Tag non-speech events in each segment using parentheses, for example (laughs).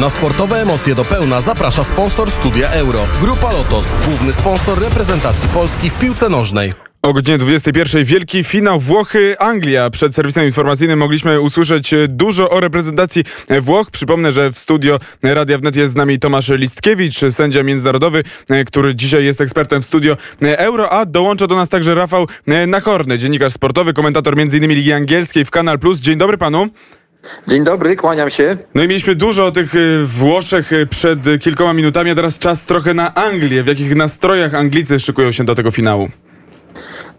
Na sportowe emocje do pełna zaprasza sponsor Studia Euro. Grupa Lotos, główny sponsor reprezentacji Polski w piłce nożnej. O godzinie 21 wielki finał Włochy-Anglia. Przed serwisem informacyjnym mogliśmy usłyszeć dużo o reprezentacji Włoch. Przypomnę, że w studio Radia Wnet jest z nami Tomasz Listkiewicz, sędzia międzynarodowy, który dzisiaj jest ekspertem w studio Euro, a dołącza do nas także Rafał Nachorny, dziennikarz sportowy, komentator m.in. Ligi Angielskiej w Kanal Plus. Dzień dobry panu. Dzień dobry, kłaniam się. No i mieliśmy dużo o tych y, Włoszech y, przed kilkoma minutami, a teraz czas trochę na Anglię. W jakich nastrojach Anglicy szykują się do tego finału?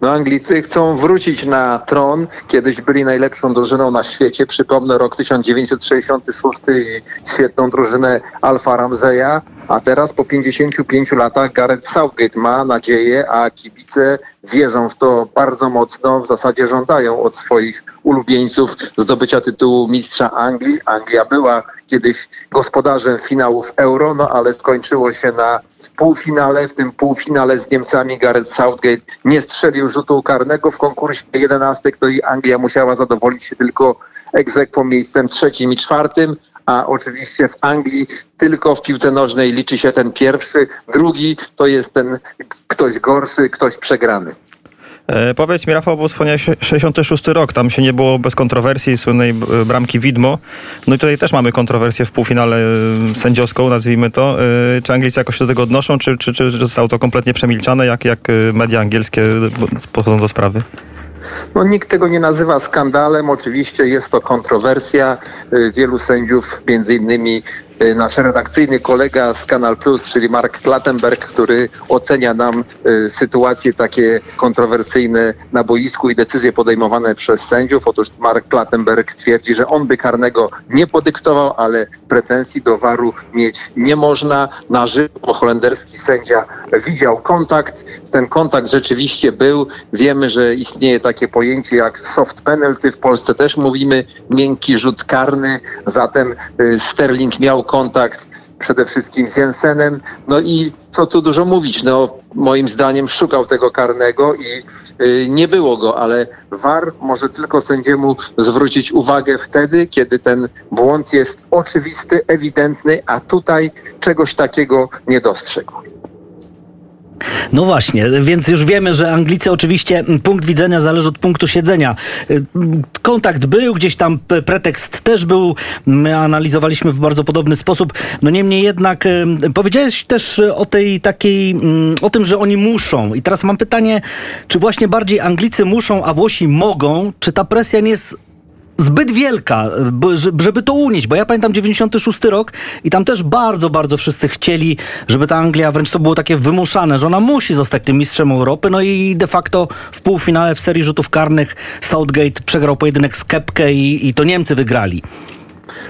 No Anglicy chcą wrócić na tron. Kiedyś byli najlepszą drużyną na świecie. Przypomnę rok 1966 i świetną drużynę Alfa Ramseya. A teraz po 55 latach Gareth Southgate ma nadzieję, a kibice wierzą w to bardzo mocno, w zasadzie żądają od swoich ulubieńców zdobycia tytułu mistrza Anglii. Anglia była kiedyś gospodarzem finałów Euro, no ale skończyło się na półfinale. W tym półfinale z Niemcami Gareth Southgate nie strzelił rzutu karnego w konkursie 11, to i Anglia musiała zadowolić się tylko egzekwo miejscem trzecim i czwartym, a oczywiście w Anglii tylko w piłce nożnej liczy się ten pierwszy, drugi to jest ten ktoś gorszy, ktoś przegrany. E, powiedz mi, Rafał, bo wspomniałeś 66 rok, tam się nie było bez kontrowersji słynnej bramki widmo. No i tutaj też mamy kontrowersję w półfinale e, sędziowską, nazwijmy to. E, czy Anglicy jakoś do tego odnoszą, czy, czy, czy zostało to kompletnie przemilczane, jak, jak media angielskie podchodzą do sprawy? No, nikt tego nie nazywa skandalem. Oczywiście jest to kontrowersja. Wielu sędziów, między innymi nasz redakcyjny kolega z Kanal Plus, czyli Mark Plattenberg, który ocenia nam y, sytuacje takie kontrowersyjne na boisku i decyzje podejmowane przez sędziów. Otóż Mark Plattenberg twierdzi, że on by karnego nie podyktował, ale pretensji do waru mieć nie można. Na żywo holenderski sędzia widział kontakt. Ten kontakt rzeczywiście był. Wiemy, że istnieje takie pojęcie jak soft penalty. W Polsce też mówimy miękki rzut karny. Zatem y, Sterling miał kontakt przede wszystkim z Jensenem. No i co tu dużo mówić, no moim zdaniem szukał tego karnego i y, nie było go, ale VAR może tylko sędziemu zwrócić uwagę wtedy, kiedy ten błąd jest oczywisty, ewidentny, a tutaj czegoś takiego nie dostrzegł. No właśnie, więc już wiemy, że Anglicy oczywiście punkt widzenia zależy od punktu siedzenia. Y, kontakt był, gdzieś tam pretekst też był, my analizowaliśmy w bardzo podobny sposób. No niemniej jednak y, powiedziałeś też o tej takiej, mm, o tym, że oni muszą. I teraz mam pytanie, czy właśnie bardziej Anglicy muszą, a Włosi mogą? Czy ta presja nie jest zbyt wielka, żeby to unieść, bo ja pamiętam 96 rok i tam też bardzo, bardzo wszyscy chcieli, żeby ta Anglia, wręcz to było takie wymuszane, że ona musi zostać tym mistrzem Europy, no i de facto w półfinale w serii rzutów karnych Southgate przegrał pojedynek z Kepkę i, i to Niemcy wygrali.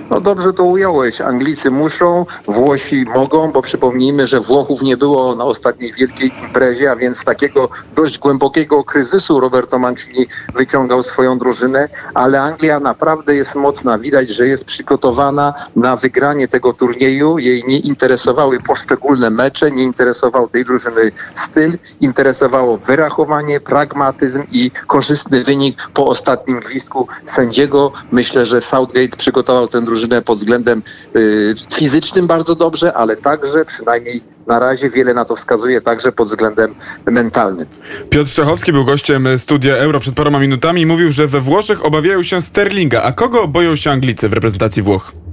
No dobrze to ująłeś. Anglicy muszą, Włosi mogą, bo przypomnijmy, że Włochów nie było na ostatniej wielkiej imprezie, a więc takiego dość głębokiego kryzysu Roberto Mancini wyciągał swoją drużynę, ale Anglia naprawdę jest mocna. Widać, że jest przygotowana na wygranie tego turnieju. Jej nie interesowały poszczególne mecze, nie interesował tej drużyny styl, interesowało wyrachowanie, pragmatyzm i korzystny wynik po ostatnim gwizdku sędziego. Myślę, że Southgate przygotował tę drużynę pod względem y, fizycznym bardzo dobrze, ale także przynajmniej na razie wiele na to wskazuje także pod względem mentalnym. Piotr Czechowski był gościem studia Euro przed paroma minutami i mówił, że we Włoszech obawiają się Sterlinga. A kogo boją się Anglicy w reprezentacji Włoch?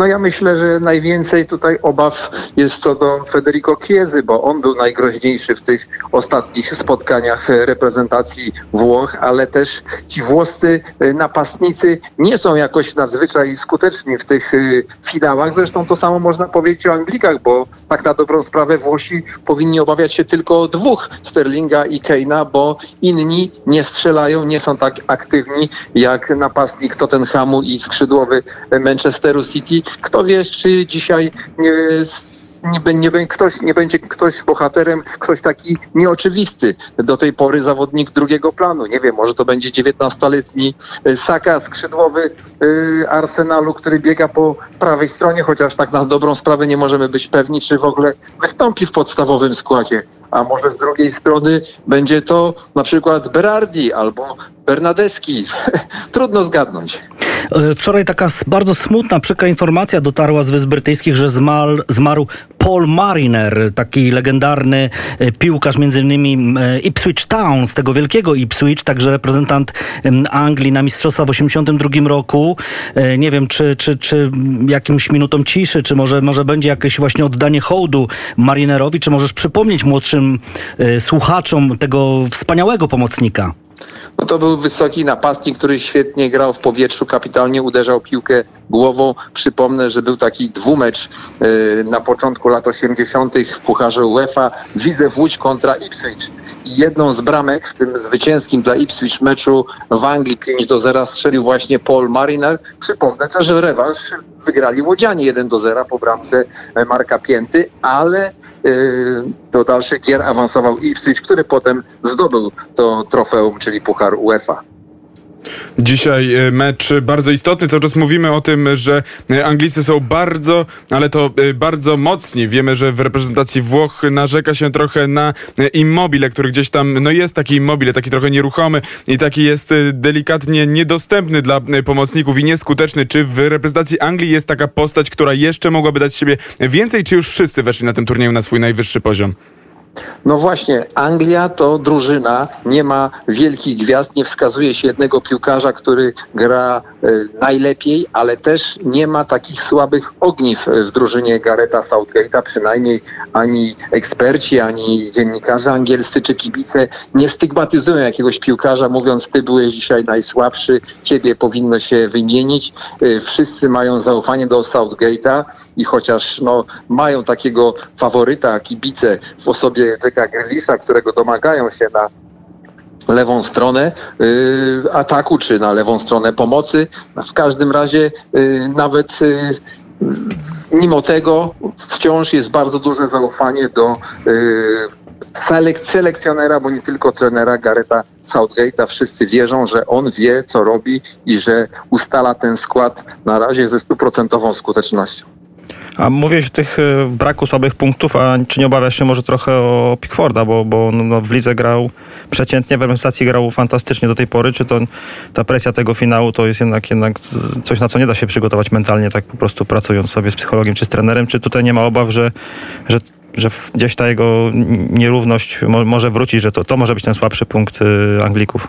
No ja myślę, że najwięcej tutaj obaw jest co do Federico Chiezy, bo on był najgroźniejszy w tych ostatnich spotkaniach reprezentacji Włoch, ale też ci włoscy y, napastnicy nie są jakoś nadzwyczaj skuteczni w tych y, finałach. Zresztą to samo można powiedzieć o Anglikach, bo tak na dobrą sprawę Włosi powinni obawiać się tylko dwóch, Sterlinga i Keina, bo inni nie strzelają, nie są tak aktywni jak napastnik Tottenhamu i skrzydłowy Manchesteru City. Kto wie, czy dzisiaj nie, nie, ktoś, nie będzie ktoś bohaterem, ktoś taki nieoczywisty. Do tej pory zawodnik drugiego planu. Nie wiem, może to będzie 19-letni y, Saka, skrzydłowy y, Arsenalu, który biega po prawej stronie, chociaż tak na dobrą sprawę nie możemy być pewni, czy w ogóle wystąpi w podstawowym składzie. A może z drugiej strony będzie to na przykład Berardi albo Bernadeski. (laughs) Trudno zgadnąć. E, wczoraj taka bardzo smutna, przykra informacja dotarła z Wysp Brytyjskich, że zmarł, zmarł Paul Mariner, taki legendarny e, piłkarz między innymi e, Ipswich Town, z tego wielkiego Ipswich, także reprezentant Anglii na Mistrzostwa w 82 roku. Nie wiem, czy, czy, czy jakimś minutom ciszy, czy może, może będzie jakieś właśnie oddanie hołdu Marinerowi, czy możesz przypomnieć młodszym słuchaczom tego wspaniałego pomocnika? No to był wysoki napastnik, który świetnie grał w powietrzu, kapitalnie uderzał piłkę głową. Przypomnę, że był taki dwumecz y, na początku lat 80. w Pucharze UEFA. Widzew Łódź kontra Ipswich. I jedną z bramek w tym zwycięskim dla Ipswich meczu w Anglii 5 do 0 strzelił właśnie Paul Mariner. Przypomnę też, że rewanż wygrali Łodzianie 1 do 0 po bramce Marka Pięty, ale yy, do dalszych gier awansował Ipswich, który potem zdobył to trofeum, czyli Puchar UEFA. Dzisiaj e, mecz bardzo istotny. Cały czas mówimy o tym, że e, Anglicy są bardzo, ale to e, bardzo mocni. Wiemy, że w reprezentacji Włoch narzeka się trochę na immobile, który gdzieś tam, no jest taki immobile, taki trochę nieruchomy i taki jest delikatnie niedostępny dla pomocników i nieskuteczny. Czy w reprezentacji Anglii jest taka postać, która jeszcze mogłaby dać siebie więcej, czy już wszyscy weszli na tym turnieju na swój najwyższy poziom? No właśnie, Anglia to drużyna, nie ma wielkich gwiazd, nie wskazuje się jednego piłkarza, który gra najlepiej, ale też nie ma takich słabych ogniw w drużynie Gareta Southgate'a, przynajmniej ani eksperci, ani dziennikarze angielscy czy kibice nie stygmatyzują jakiegoś piłkarza, mówiąc ty byłeś dzisiaj najsłabszy, ciebie powinno się wymienić. E, wszyscy mają zaufanie do Southgate'a i chociaż no, mają takiego faworyta, kibice w osobie Jacka Grealisha, którego domagają się na lewą stronę y, ataku, czy na lewą stronę pomocy. W każdym razie y, nawet y, mimo tego wciąż jest bardzo duże zaufanie do selek selekcjonera, bo nie tylko trenera Gareta Southgate'a. Wszyscy wierzą, że on wie, co robi i że ustala ten skład na razie ze stuprocentową skutecznością. A mówiłeś o tych e, braku słabych punktów, a czy nie obawiasz się może trochę o Pickforda, bo, bo no, w lidze grał przeciętnie, w reprezentacji grał fantastycznie do tej pory, czy to ta presja tego finału to jest jednak, jednak coś, na co nie da się przygotować mentalnie, tak po prostu pracując sobie z psychologiem czy z trenerem, czy tutaj nie ma obaw, że, że że gdzieś ta jego nierówność może wrócić, że to, to może być ten słabszy punkt y, Anglików.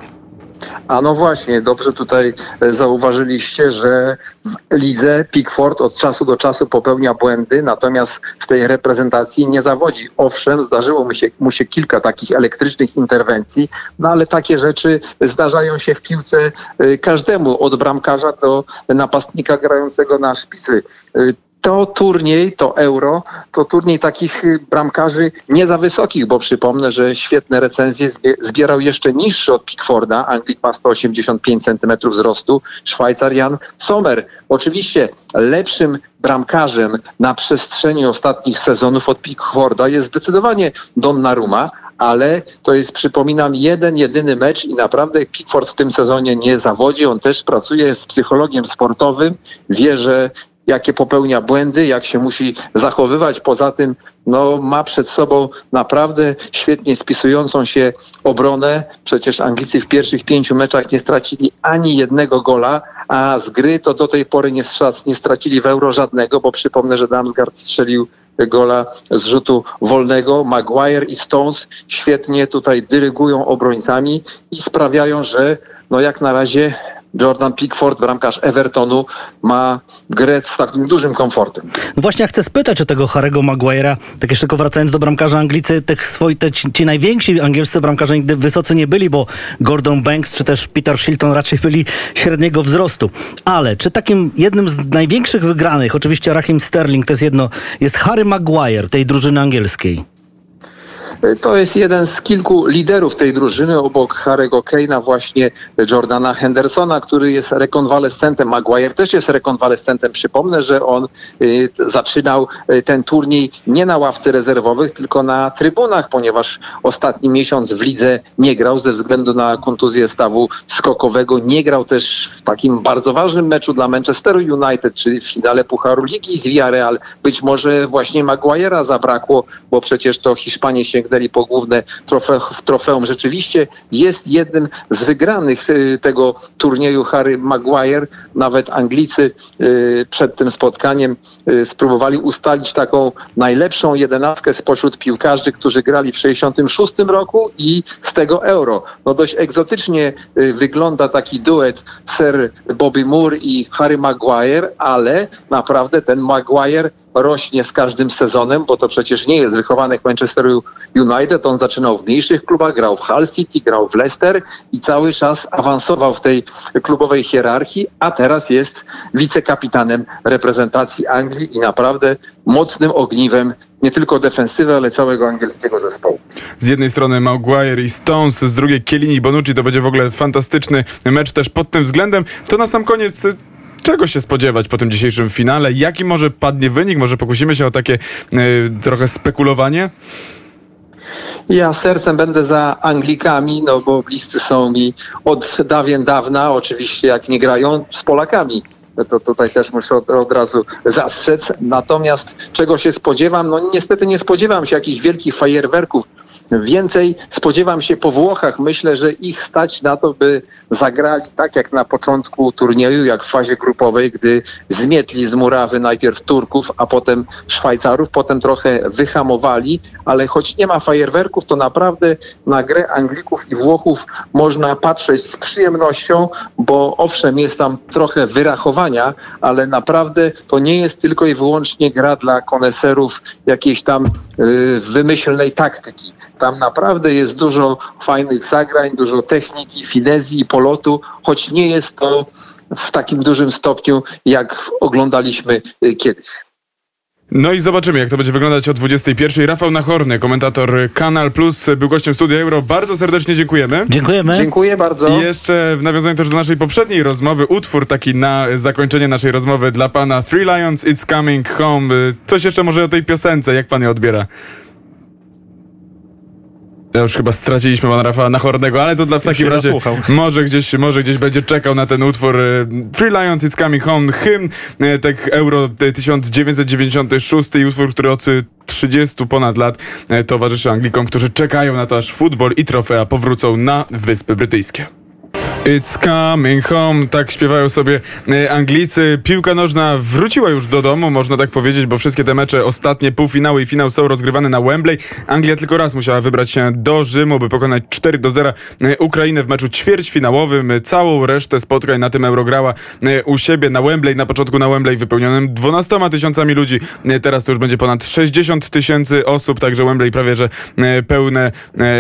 A no właśnie, dobrze tutaj e, zauważyliście, że w lidze Pickford od czasu do czasu popełnia błędy, natomiast w tej reprezentacji nie zawodzi. Owszem, zdarzyło mu się, mu się kilka takich elektrycznych interwencji, no ale takie rzeczy zdarzają się w piłce e, każdemu, od bramkarza do napastnika grającego na szpicy e, to turniej, to euro, to turniej takich y, bramkarzy nie za wysokich, bo przypomnę, że świetne recenzje zbierał jeszcze niższy od Pickforda. Anglik ma 185 cm wzrostu, Szwajcar Jan Sommer. Oczywiście lepszym bramkarzem na przestrzeni ostatnich sezonów od Pickforda jest zdecydowanie Donnarumma, ale to jest, przypominam, jeden, jedyny mecz i naprawdę Pickford w tym sezonie nie zawodzi. On też pracuje z psychologiem sportowym, wie, że jakie popełnia błędy, jak się musi zachowywać. Poza tym no, ma przed sobą naprawdę świetnie spisującą się obronę. Przecież Anglicy w pierwszych pięciu meczach nie stracili ani jednego gola, a z gry to do tej pory nie, nie stracili w euro żadnego, bo przypomnę, że Damsgaard strzelił gola z rzutu wolnego. Maguire i Stones świetnie tutaj dyrygują obrońcami i sprawiają, że no jak na razie Jordan Pickford, bramkarz Evertonu, ma grę z takim dużym komfortem. No właśnie, ja chcę spytać o tego Harego Maguire'a, tak jeszcze tylko wracając do bramkarza Anglicy, tych swoi, te, ci, ci, najwięksi angielscy bramkarze nigdy wysocy nie byli, bo Gordon Banks czy też Peter Shilton raczej byli średniego wzrostu. Ale czy takim jednym z największych wygranych, oczywiście Rahim Sterling to jest jedno, jest Harry Maguire tej drużyny angielskiej? To jest jeden z kilku liderów tej drużyny obok Harry'ego Kane'a, właśnie Jordana Hendersona, który jest rekonwalescentem. Maguire też jest rekonwalescentem. Przypomnę, że on y, zaczynał y, ten turniej nie na ławce rezerwowych, tylko na trybunach, ponieważ ostatni miesiąc w lidze nie grał ze względu na kontuzję stawu skokowego. Nie grał też w takim bardzo ważnym meczu dla Manchesteru United, czyli w finale Pucharu Ligi z Villarreal. Być może właśnie Maguire'a zabrakło, bo przecież to Hiszpanie sięgnęli sięgnęli po główne trofe, trofeum. Rzeczywiście jest jednym z wygranych y, tego turnieju Harry Maguire. Nawet Anglicy y, przed tym spotkaniem y, spróbowali ustalić taką najlepszą jedenastkę spośród piłkarzy, którzy grali w 66 roku i z tego euro. No dość egzotycznie wygląda taki duet Sir Bobby Moore i Harry Maguire, ale naprawdę ten Maguire rośnie z każdym sezonem, bo to przecież nie jest wychowanek Manchesteru United. On zaczynał w mniejszych klubach, grał w Hull City, grał w Leicester i cały czas awansował w tej klubowej hierarchii, a teraz jest wicekapitanem reprezentacji Anglii i naprawdę mocnym ogniwem nie tylko defensywy, ale całego angielskiego zespołu. Z jednej strony Maguire i Stones, z drugiej Kielini Bonucci. To będzie w ogóle fantastyczny mecz też pod tym względem. To na sam koniec czego się spodziewać po tym dzisiejszym finale? Jaki może padnie wynik? Może pokusimy się o takie y, trochę spekulowanie? Ja sercem będę za Anglikami, no bo bliscy są mi od dawien dawna, oczywiście jak nie grają z Polakami to tutaj też muszę od, od, razu zastrzec. Natomiast czego się spodziewam? No niestety nie spodziewam się jakichś wielkich fajerwerków. Więcej spodziewam się po Włochach. Myślę, że ich stać na to, by zagrali tak jak na początku turnieju, jak w fazie grupowej, gdy zmietli z murawy najpierw Turków, a potem Szwajcarów, potem trochę wyhamowali, ale choć nie ma fajerwerków, to naprawdę na grę Anglików i Włochów można patrzeć z przyjemnością, bo owszem, jest tam trochę ale naprawdę to nie jest tylko i wyłącznie gra dla koneserów jakiejś tam yy, wymyślnej taktyki. Tam naprawdę jest dużo fajnych zagrań, dużo techniki, finezji, polotu, choć nie jest to w takim dużym stopniu, jak oglądaliśmy y, kiedyś. No i zobaczymy, jak to będzie wyglądać o 21. Rafał Nachorny, komentator Kanal Plus, był gościem Studia Euro. Bardzo serdecznie dziękujemy. Dziękujemy. Dziękuję bardzo. I jeszcze w nawiązaniu też do naszej poprzedniej rozmowy, utwór taki na zakończenie naszej rozmowy dla pana Three Lions, It's Coming Home. Coś jeszcze może o tej piosence, jak pan je odbiera? Ja już chyba straciliśmy pana Rafała Nachornego, ale to dla w takim razie może gdzieś, może gdzieś będzie czekał na ten utwór e, Three Lions It's Coming Home, hymn e, tak Euro 1996 i utwór, który od 30 ponad lat e, towarzyszy Anglikom, którzy czekają na to, aż futbol i trofea powrócą na Wyspy Brytyjskie. It's coming home, tak śpiewają sobie e, Anglicy. Piłka nożna wróciła już do domu, można tak powiedzieć, bo wszystkie te mecze, ostatnie półfinały i finał są rozgrywane na Wembley. Anglia tylko raz musiała wybrać się do Rzymu, by pokonać 4 do 0 e, Ukrainę w meczu ćwierćfinałowym. Całą resztę spotkań na tym Euro grała e, u siebie na Wembley, na początku na Wembley wypełnionym 12 tysiącami ludzi. Teraz to już będzie ponad 60 tysięcy osób, także Wembley prawie że pełne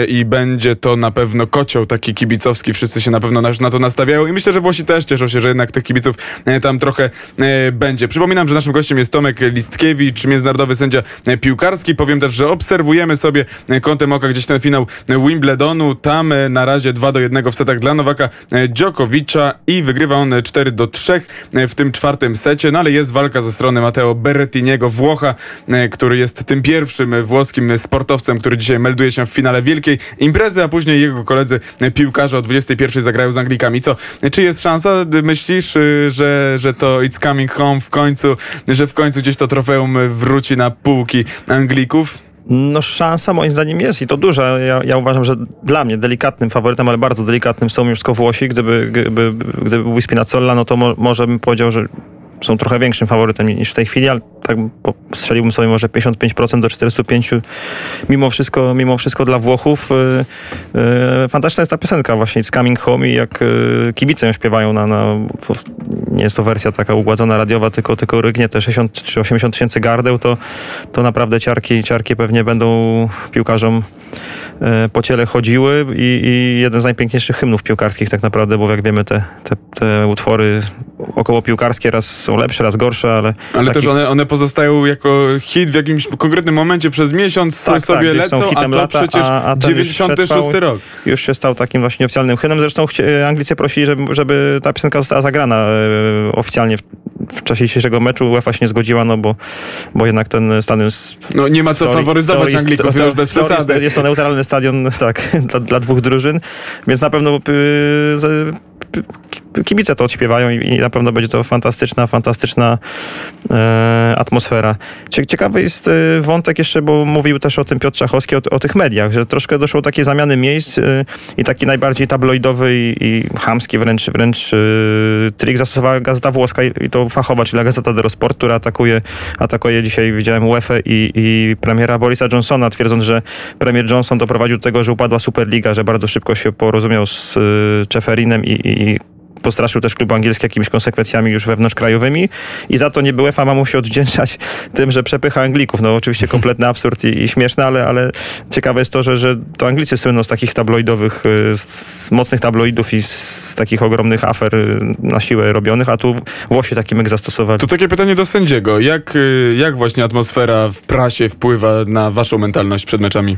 i będzie to na pewno kocioł taki kibicowski. Wszyscy się na pewno na na to nastawiają i myślę, że Włosi też cieszą się, że jednak tych kibiców e, tam trochę e, będzie. Przypominam, że naszym gościem jest Tomek Listkiewicz, międzynarodowy sędzia e, piłkarski. Powiem też, że obserwujemy sobie kątem oka gdzieś ten finał Wimbledonu. Tam na razie 2 do 1 w setach dla Nowaka Djokovicza i wygrywa on 4 do 3 w tym czwartym secie, no ale jest walka ze strony Matteo Berrettiniego, Włocha, który jest tym pierwszym włoskim sportowcem, który dzisiaj melduje się w finale wielkiej imprezy, a później jego koledzy piłkarze o 21 zagrają z Anglikami. Co, czy jest szansa, myślisz, y, że, że to It's Coming Home w końcu, że w końcu gdzieś to trofeum wróci na półki Anglików? No szansa moim zdaniem jest i to duża. Ja, ja, uważam, że dla mnie delikatnym faworytem, ale bardzo delikatnym są już Włosi. Gdyby, gdyby, gdyby był Spinazzola, no to mo, może bym powiedział, że są trochę większym faworytem niż w tej chwili, ale tak strzeliłbym sobie może 55% do 45% mimo wszystko, mimo wszystko dla Włochów. Yy, fantastyczna jest ta piosenka właśnie z Coming Home i jak yy, kibice ją śpiewają na, na nie jest to wersja taka ugładzona radiowa, tylko, tylko rygnie te 60 czy 80 tysięcy gardeł, to, to naprawdę ciarki, ciarki pewnie będą piłkarzom po ciele chodziły i, i, jeden z najpiękniejszych hymnów piłkarskich tak naprawdę, bo jak wiemy te, te, te utwory około piłkarskie raz są lepsze, raz gorsze, ale... Ale takich... też one, one pozostają jako hit w jakimś konkretnym momencie przez miesiąc tak, sobie tak, lecą, a to lata, przecież a, a 96 rok. Już się stał takim właśnie oficjalnym hymnem. Zresztą Anglicy prosili, żeby, żeby ta piosenka została zagrana e, oficjalnie w, w czasie dzisiejszego meczu. UEFA się nie zgodziła, no bo, bo jednak ten stadion... No nie ma co teorii, faworyzować teorii, Anglików, już bez przesady. Jest to neutralny stadion, (laughs) tak, dla, dla dwóch drużyn, więc na pewno y, kibice to odśpiewają i, na pewno będzie to fantastyczna, fantastyczna e, atmosfera. Ciekawy jest e, wątek jeszcze, bo mówił też o tym Piotr Czachowski, o, o tych mediach, że troszkę doszło do takiej zamiany miejsc e, i taki najbardziej tabloidowy i, i chamski wręcz, wręcz trik zastosowała Gazeta Włoska i, i to fachowa, czyli Gazeta dello Sport, która atakuje, atakuje dzisiaj, widziałem UEFA i, i premiera Borisa Johnsona, twierdząc, że premier Johnson doprowadził do tego, że upadła Superliga, że bardzo szybko się porozumiał z Czeferinem i, i postraszył też klub angielski jakimiś konsekwencjami już wewnątrzkrajowymi i za to nie były ma mu się odwdzięczać (laughs) tym, że przepycha Anglików. No oczywiście kompletny absurd i, i śmieszne, ale, ale ciekawe jest to, że, że to Anglicy słyną z takich tabloidowych, y, z mocnych tabloidów i z takich ogromnych afer y, na siłę robionych, a tu Włosi taki myk zastosowali. To takie pytanie do sędziego. Jak, y, jak właśnie atmosfera w prasie wpływa na waszą mentalność przed meczami?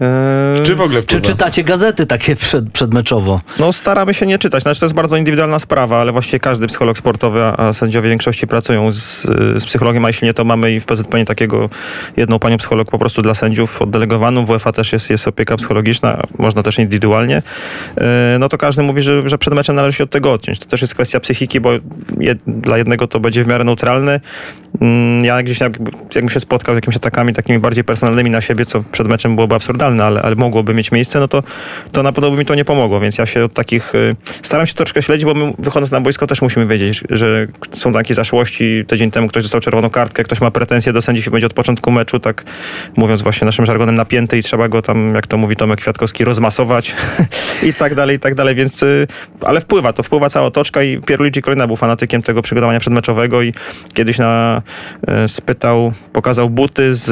Eee, Czy w ogóle wpływa? Czy czytacie gazety takie przed, przedmeczowo? No staramy się nie czytać. Znaczy to jest bardzo indywidualna sprawa, ale właściwie każdy psycholog sportowy, a sędziowie w większości pracują z, z psychologiem, a jeśli nie, to mamy i w PZP takiego jedną panią psycholog po prostu dla sędziów oddelegowaną. W UEFA też jest, jest opieka psychologiczna, można też indywidualnie. Eee, no to każdy mówi, że, że przed meczem należy się od tego odciąć. To też jest kwestia psychiki, bo jed, dla jednego to będzie w miarę neutralne. Mm, ja gdzieś jak, jakbym się spotkał z jakimiś atakami takimi bardziej personalnymi na siebie, co przed meczem byłoby absurdalne, ale, ale mogłoby mieć miejsce, no to, to na pewno by mi to nie pomogło, więc ja się od takich y, staram się troszkę śledzić, bo my wychodząc na boisko też musimy wiedzieć, że są takie zaszłości. Tydzień temu ktoś dostał czerwoną kartkę, ktoś ma pretensje do sędziów i będzie od początku meczu, tak mówiąc właśnie naszym żargonem napięty i trzeba go tam, jak to mówi Tomek Kwiatkowski, rozmasować (laughs) i tak dalej, i tak dalej, więc y, ale wpływa, to wpływa cała otoczka i Pierluigi Colina był fanatykiem tego przygotowania przedmeczowego i kiedyś na, y, spytał, pokazał buty z,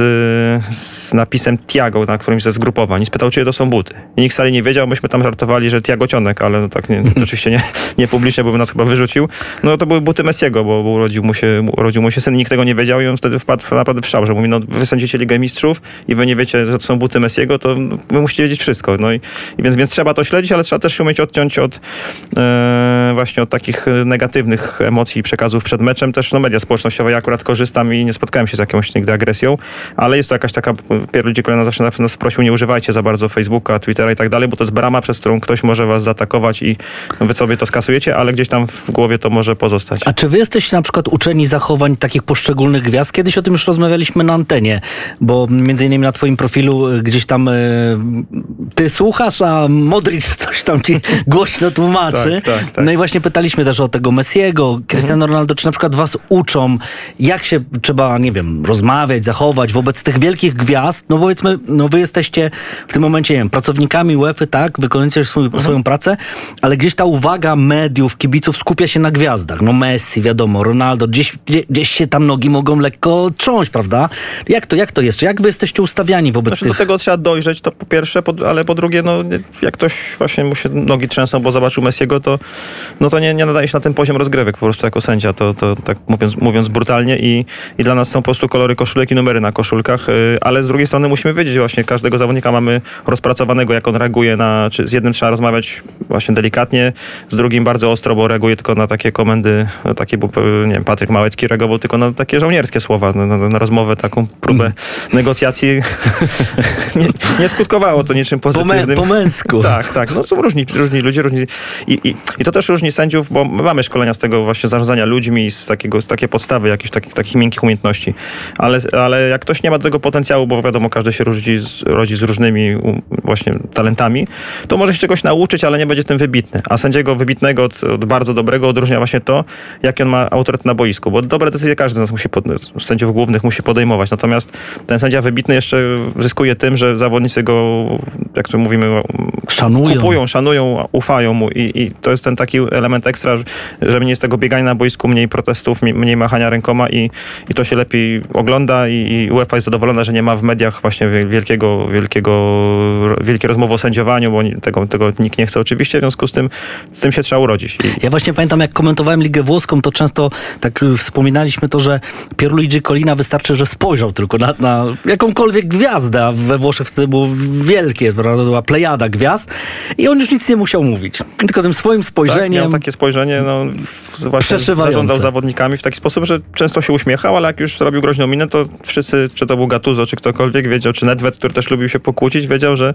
z napisem Tiago na którymś ze zgrupowań i spytał, czy to są buty. I nikt wcale nie wiedział, myśmy tam żartowali, że Tiago Cionek, ale no tak nie, oczywiście nie, (laughs) nie publicznie, bo by nas chyba wyrzucił. No to były buty Messiego, bo, bo urodził, mu się, urodził mu się syn, nikt tego nie wiedział i on wtedy wpadł naprawdę w szał, że mówi, no wy sądzicie Ligę Mistrzów i wy nie wiecie, że to są buty Messiego, to wy musicie wiedzieć wszystko. No i, i więc, więc trzeba to śledzić, ale trzeba też się umieć odciąć od e, właśnie od takich negatywnych emocji i przekazów przed meczem. Też no media społecznościowe, ja akurat korzystam i nie spotkałem się z jakąś nigdy agresją, ale jest to jakaś taka, Pier ludzi, który zawsze nas prosił, nie używajcie za bardzo Facebooka, Twittera i tak dalej, bo to jest brama, przez którą ktoś może was zaatakować i wy sobie to skasujecie, ale gdzieś tam w głowie to może pozostać. A czy wy jesteście na przykład uczeni zachowań takich poszczególnych gwiazd? Kiedyś o tym już rozmawialiśmy na antenie, bo między innymi na twoim profilu e, gdzieś tam e, ty słuchasz, a Modric coś tam ci (laughs) głośno tłumaczy. tak, tak, tak. No i właśnie pytaliśmy też o tego Messiego, Cristiano mhm. Ronaldo, czy na przykład was uczą, jak się trzeba, nie wiem, rozmawiać, zachować wobec tych wielkich gwiazd? No powiedzmy, no wy jesteście w tym momencie, nie wiem, pracownikami UEFA, tak, wykonujecie swój, mhm. swoją pracę, ale gdzieś ta uwaga mediów, kibiców skupia się na gwiazdach. No Messi, wiadomo, Ronaldo, gdzieś, gdzieś się tam nogi mogą lekko trząść, prawda? Jak to, jak to jest? Jak wy jesteście ustawiani wobec znaczy, tych... Do tego trzeba dojrzeć, to po pierwsze, po, ale po drugie, no jak ktoś właśnie mu się nogi trzęsą, bo zobaczył Messiego, to, no to nie, nie nadaje się na ten poziom rozgrywek po prostu jako sędzia, to, to tak mówiąc, mówiąc brutalnie i, i dla nas są po prostu kolory koszulek i numery na koszulkach, y, ale z drugiej strony musimy wiedzieć właśnie każdego zawodnika mamy rozpracowanego, jak on reaguje na, czy z jednym trzeba rozmawiać właśnie delikatnie, z drugim bardzo ostro, bo reaguje tylko na takie komendy, takie, nie wiem, Patryk Małecki reagował tylko na takie żołnierskie słowa, na, na, na rozmowę, taką próbę mm. negocjacji. (laughs) nie, nie, skutkowało to niczym pozytywnym. Po, męsku. (laughs) tak, tak. No są różni, różni ludzie, różni i, i, i to też różni sędziów, bo mamy szkolenia z tego właśnie zarządzania ludźmi, z takiego, z takiej podstawy jakichś takich, takich miękkich umiejętności, ale, ale jak ktoś nie ma do tego potencjału, bo wiadomo, każdy się rodzi z, rodzi z różnymi właśnie talentami, to może się czegoś nauczyć, ale nie będzie tym wybitny. A sędziego wybitnego od, od bardzo dobrego odróżnia właśnie to, jaki on ma autorytet na boisku, bo dobre decyzje każdy z nas musi, pod, sędziów głównych musi podejmować. Natomiast ten sędzia wybitny jeszcze zyskuje tym, że zawodnicy go, jak to mówimy, szanują. kupują, szanują, ufają mu i, i to jest ten taki element ekstra, że mniej jest tego biegania na boisku, mniej protestów, mniej machania rękoma i, i to się lepiej ogląda i, i UEFA jest zadowolona, że nie ma w mediach właśnie wielkiego, wielkiego wielkie rozmowy o sędziowaniu, bo tego, tego nikt nie chce oczywiście, w związku z tym z tym się trzeba urodzić. I... Ja właśnie pamiętam, jak komentowałem Ligę Włoską, to często tak y, wspominaliśmy to, że Pierluigi Colina wystarczy, że spojrzał tylko na, na jakąkolwiek gwiazdę, a we Włoszech wtedy było wielkie, prawda, była plejada gwiazd i on już nic nie musiał mówić. Tylko tym swoim spojrzeniem... Tak, miał takie spojrzenie, no właśnie zarządzał zawodnikami w taki sposób, że często się uśmiechał, ale jak już robił groźną minę, to wszyscy, czy to był Gattuso, czy ktokolwiek wiedział, czy Nedved, który też lubił się pokłócić, wiedział, że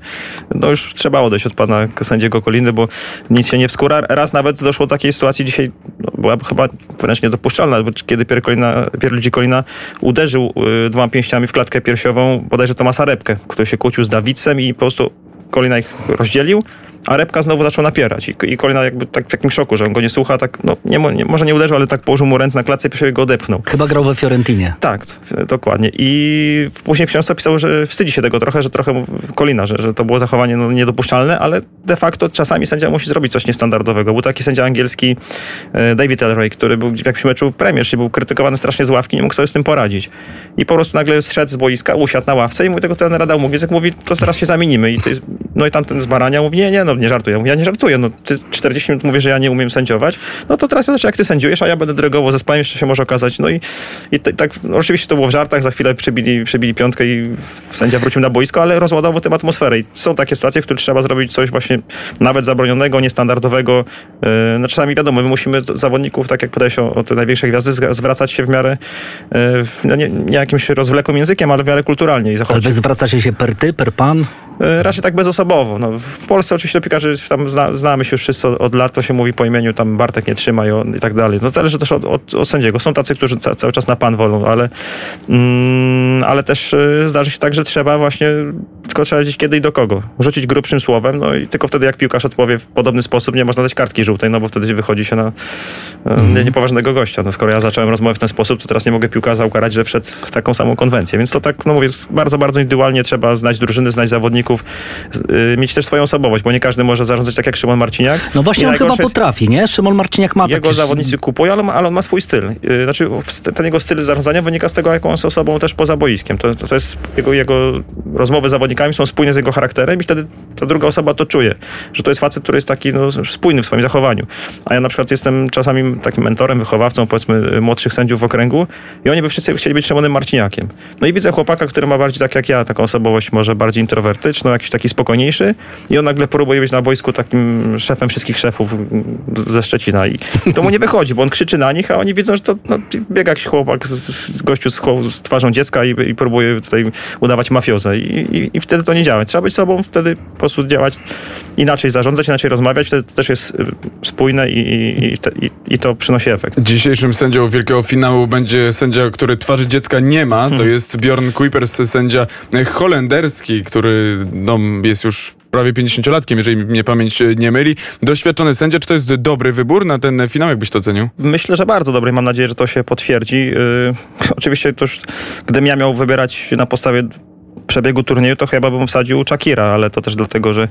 no już trzeba odejść od pana sędziego Koliny, bo nic się nie wskóra. Raz nawet doszło do takiej sytuacji dzisiaj, no, była chyba wręcz niedopuszczalna, bo kiedy Pier Kolina, Pierluigi Kolina uderzył y, dwoma pięściami w klatkę piersiową bodajże Tomasa Repkę, który się kłócił z Dawidcem i po prostu Kolina ich rozdzielił, a Repka znowu zaczął napierać i, i Kolina jakby tak w takim szoku, że on go nie słucha, tak, no nie, nie, może nie uderzył, ale tak położył mu ręce na klatce i go odepchnął. Chyba grał we Fiorentinie. Tak, dokładnie. I później w książce pisał, że wstydzi się tego trochę, że trochę Kolina, że, że to było zachowanie no, niedopuszczalne, ale de facto czasami sędzia musi zrobić coś niestandardowego. Był taki sędzia angielski e, David Elroy, który był w jakimś meczu Premiership, był krytykowany strasznie z ławki, nie mógł sobie z tym poradzić. I po prostu nagle zszedł z boiska, usiadł na ławce i mu tego trenera dał mu mówi, to teraz się zamienimy. I jest, no i tamten z Barania mówi, nie, nie, no nie żartuję. Ja mówię, ja nie żartuję, no ty 40 minut mówisz, że ja nie umiem sędziować, no to teraz zobaczę, jak ty sędziujesz, a ja będę dyrygował zespołem, jeszcze się może okazać. No i, i tak, no oczywiście to było w żartach, za chwilę przebili, przebili piątkę i sędzia wrócił na boisko, ale rozładował tym atmosferę. I są takie sytuacje, w których trzeba zrobić coś właśnie nawet zabronionego, niestandardowego. Yy, no czasami wiadomo, my musimy zawodników, tak jak podałeś o, o te największe gwiazdy, zwracać się w miarę, w, no nie, nie jakimś rozwlekłym językiem, ale w miarę kulturalnie i Ale zachować wy zwracacie się per ty, per pan? E, Raczej tak bezosobowo. No, w Polsce oczywiście piłkarzy tam zna, znamy się już wszyscy od, od lat, to się mówi po imieniu, tam Bartek nie trzyma i, on, i tak dalej. No zależy też od, od, od sędziego. Są tacy, którzy ca, cały czas na pan wolą, ale, mm, ale też y, zdarzy się tak, że trzeba właśnie, tylko trzeba wiedzieć kiedy i do kogo. Rzucić grubszym słowem, no i tylko wtedy jak piłkarz odpowie w podobny sposób, nie można dać kartki żółtej, no bo wtedy wychodzi się na mm. niepoważnego gościa. No, skoro ja zacząłem rozmowę w ten sposób, to teraz nie mogę piłkarza ukarać, że wszedł w taką samą konwencję. Więc to tak, no mówię, jest bardzo, bardzo indywidualnie trzeba znać drużyny, znać zawodników, y, mieć też swoją osobowość, bo nie każdy może zarządzać tak jak Szymon Marciniak. No właśnie I on chyba jest- potrafi, nie? Szymon Marciniak ma jego taki... zawodnicy kupują, ale, ale on ma swój styl. Yy, Znaczy, ten jego styl zarządzania wynika z tego, jaką on jest osobą też poza boiskiem. To, to, to jest jego, jego rozmowy z są spójne z jego charakterem i wtedy ta druga osoba to czuje, że to jest facet, który jest taki no, spójny w swoim zachowaniu. A ja na przykład jestem czasami takim mentorem, wychowawcą, powiedzmy, młodszych sędziów w okręgu i oni by wszyscy chcieli być Szymonem Marciniakiem. No i widzę chłopaka, który ma bardziej tak jak ja, taką osobowość może bardziej introwertyczną, jakiś taki spokojniejszy i on nagle próbuje być na boisku takim szefem wszystkich szefów mm, ze Szczecina i to mu nie wychodzi, bo on krzyczy na nich, a oni widzą, że to no, biega jakiś chłopak, z, gościu z, z twarzą dziecka i, i próbuje tutaj udawać mafiozę I, i, i wtedy to nie działa. Trzeba być sobą, wtedy po prostu działać inaczej, zarządzać, inaczej rozmawiać, wtedy to też jest y, spójne i, i, i, i, to przynosi efekt. Dzisiejszym sędzią wielkiego finału będzie sędzia, który twarzy dziecka nie ma. To jest Bjorn Kuipers, sędzia holenderski, który no, jest już prawie 50-latkiem, jeżeli mnie pamięć nie myli. Doświadczony sędzia. Czy to jest dobry wybór na ten finał? Jakbyś to ocenił? Myślę, że bardzo dobry. Mam nadzieję, że to się potwierdzi. Yy, (laughs) oczywiście to już, gdybym ja miał wybierać na podstawie przebiegu turnieju, to chyba bym obsadził Shakira, ale to też dlatego, że,